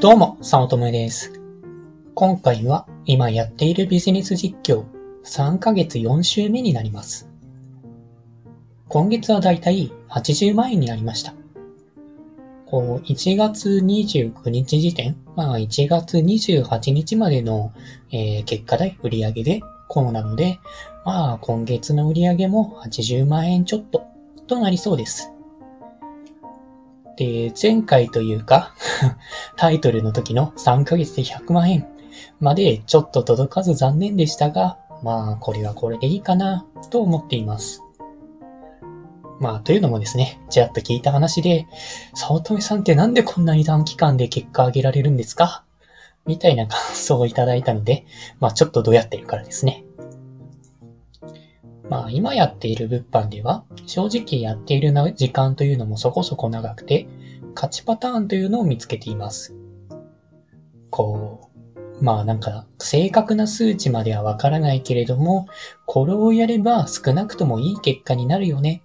どうも、さおとめです。今回は今やっているビジネス実況3ヶ月4週目になります。今月はだいたい80万円になりました。こう、1月29日時点、まあ1月28日までの、えー、結果代売上でこうなので、まあ今月の売上も80万円ちょっととなりそうです。で、前回というか タイトルの時の3ヶ月で100万円までちょっと届かず残念でしたが、まあ、これはこれでいいかな、と思っています。まあ、というのもですね、ちらっと聞いた話で、早乙女さんってなんでこんなに短期間で結果上げられるんですか？みたいな感想をいただいたので、まあ、ちょっとどうやってるからですね。まあ今やっている物販では、正直やっている時間というのもそこそこ長くて、勝ちパターンというのを見つけています。こう、まあなんか正確な数値まではわからないけれども、これをやれば少なくともいい結果になるよね、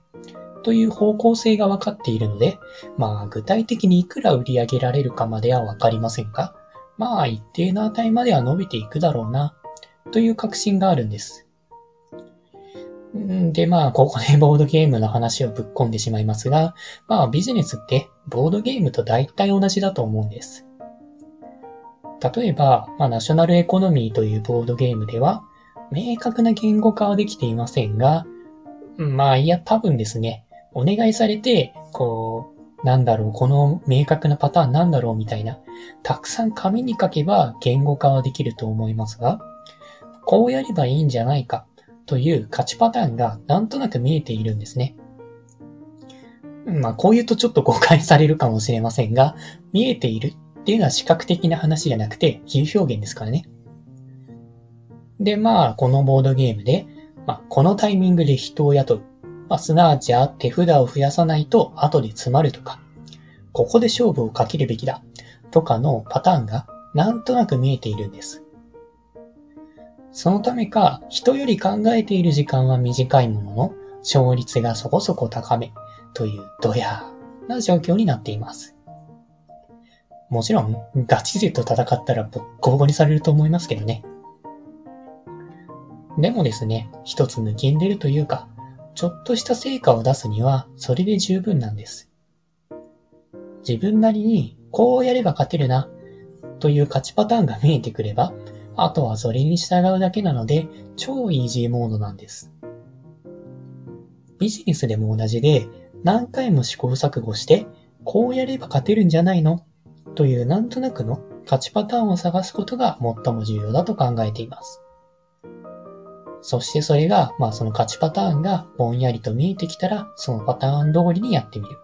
という方向性が分かっているので、まあ具体的にいくら売り上げられるかまではわかりませんが、まあ一定の値までは伸びていくだろうな、という確信があるんです。で、まあ、ここで ボードゲームの話をぶっ込んでしまいますが、まあ、ビジネスってボードゲームと大体同じだと思うんです。例えば、まあ、ナショナルエコノミーというボードゲームでは、明確な言語化はできていませんが、まあ、いや、多分ですね、お願いされて、こう、なんだろう、この明確なパターンなんだろうみたいな、たくさん紙に書けば言語化はできると思いますが、こうやればいいんじゃないかという勝ちパターンがなんとなく見えているんですね。まあ、こう言うとちょっと誤解されるかもしれませんが、見えているっていうのは視覚的な話じゃなくて、比喩表現ですからね。で、まあ、このボードゲームで、まあ、このタイミングで人を雇う。まあ、すなわち手札を増やさないと後で詰まるとか、ここで勝負をかけるべきだとかのパターンがなんとなく見えているんです。そのためか、人より考えている時間は短いものの、勝率がそこそこ高めというドヤーな状況になっています。もちろん、ガチ勢と戦ったらボッコボコにされると思いますけどね。でもですね、一つ抜きんでるというか、ちょっとした成果を出すには、それで十分なんです。自分なりに、こうやれば勝てるな、という勝ちパターンが見えてくれば、あとはそれに従うだけなので、超イージーモードなんです。ビジネスでも同じで、何回も試行錯誤して、こうやれば勝てるんじゃないの？というなんとなくの勝ちパターンを探すことが最も重要だと考えています。そしてそれが、まあその勝ちパターンがぼんやりと見えてきたら、そのパターン通りにやってみる。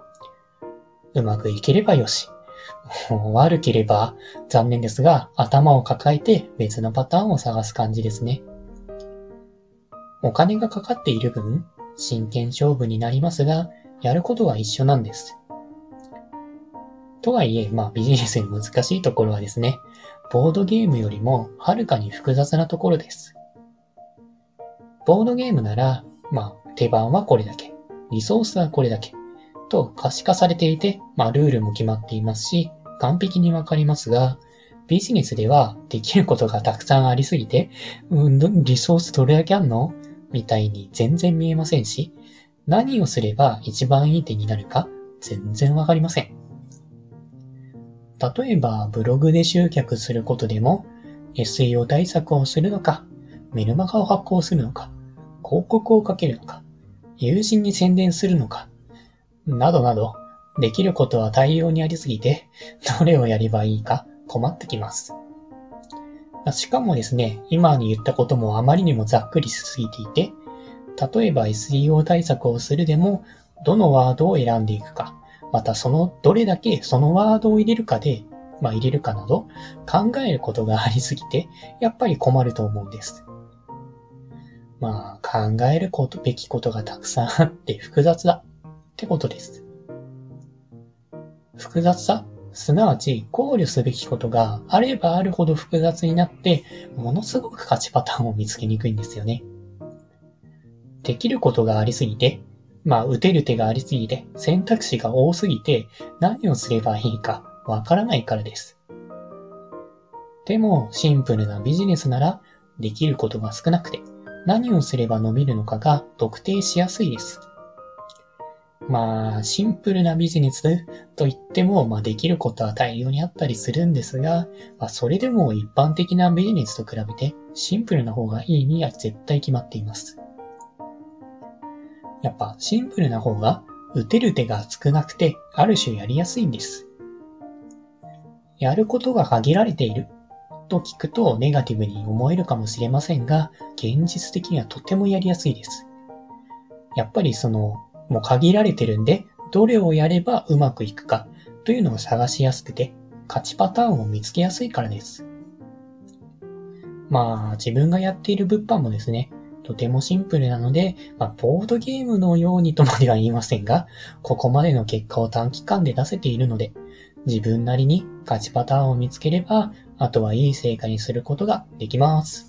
うまくいければよし。悪ければ残念ですが、頭を抱えて別のパターンを探す感じですね。お金がかかっている分、真剣勝負になりますが、やることは一緒なんです。とはいえ、まあビジネスに難しいところはですね、ボードゲームよりもはるかに複雑なところです。ボードゲームなら、まあ手番はこれだけ、リソースはこれだけ、と可視化されていて、まあルールも決まっていますし、完璧にわかりますが、ビジネスではできることがたくさんありすぎて、うん、リソースどれだけあんの？みたいに全然見えませんし、何をすれば一番いい手になるか全然わかりません。例えば、ブログで集客することでも、SEO 対策をするのか、メルマガを発行するのか、広告をかけるのか、友人に宣伝するのか、などなど、できることは大量にありすぎて、どれをやればいいか困ってきます。しかもですね、今に言ったこともあまりにもざっくりしすぎていて、例えば SEO 対策をするでも、どのワードを選んでいくか、またそのどれだけそのワードを入れるかで、まあ入れるかなど考えることがありすぎて、やっぱり困ると思うんです。まあ考えることべきことがたくさんあって複雑だってことです。複雑さすなわち考慮すべきことがあればあるほど複雑になって、ものすごく勝ちパターンを見つけにくいんですよね。できることがありすぎて、まあ、打てる手がありすぎて、選択肢が多すぎて、何をすればいいかわからないからです。でもシンプルなビジネスならできることが少なくて何をすれば伸びるのかが特定しやすいです。まあ、シンプルなビジネスと言っても、まあ、できることは大量にあったりするんですが、まあ、それでも一般的なビジネスと比べて、シンプルな方がいいには絶対決まっています。やっぱ、シンプルな方が、打てる手が少なくて、ある種やりやすいんです。やることが限られていると聞くとネガティブに思えるかもしれませんが、現実的にはとてもやりやすいです。やっぱりそのもう限られてるんで、どれをやればうまくいくかというのを探しやすくて、勝ちパターンを見つけやすいからです。まあ、自分がやっている物販もですね、とてもシンプルなので、まあ、ボードゲームのようにとまでは言いませんが、ここまでの結果を短期間で出せているので、自分なりに勝ちパターンを見つければ、あとはいい成果にすることができます。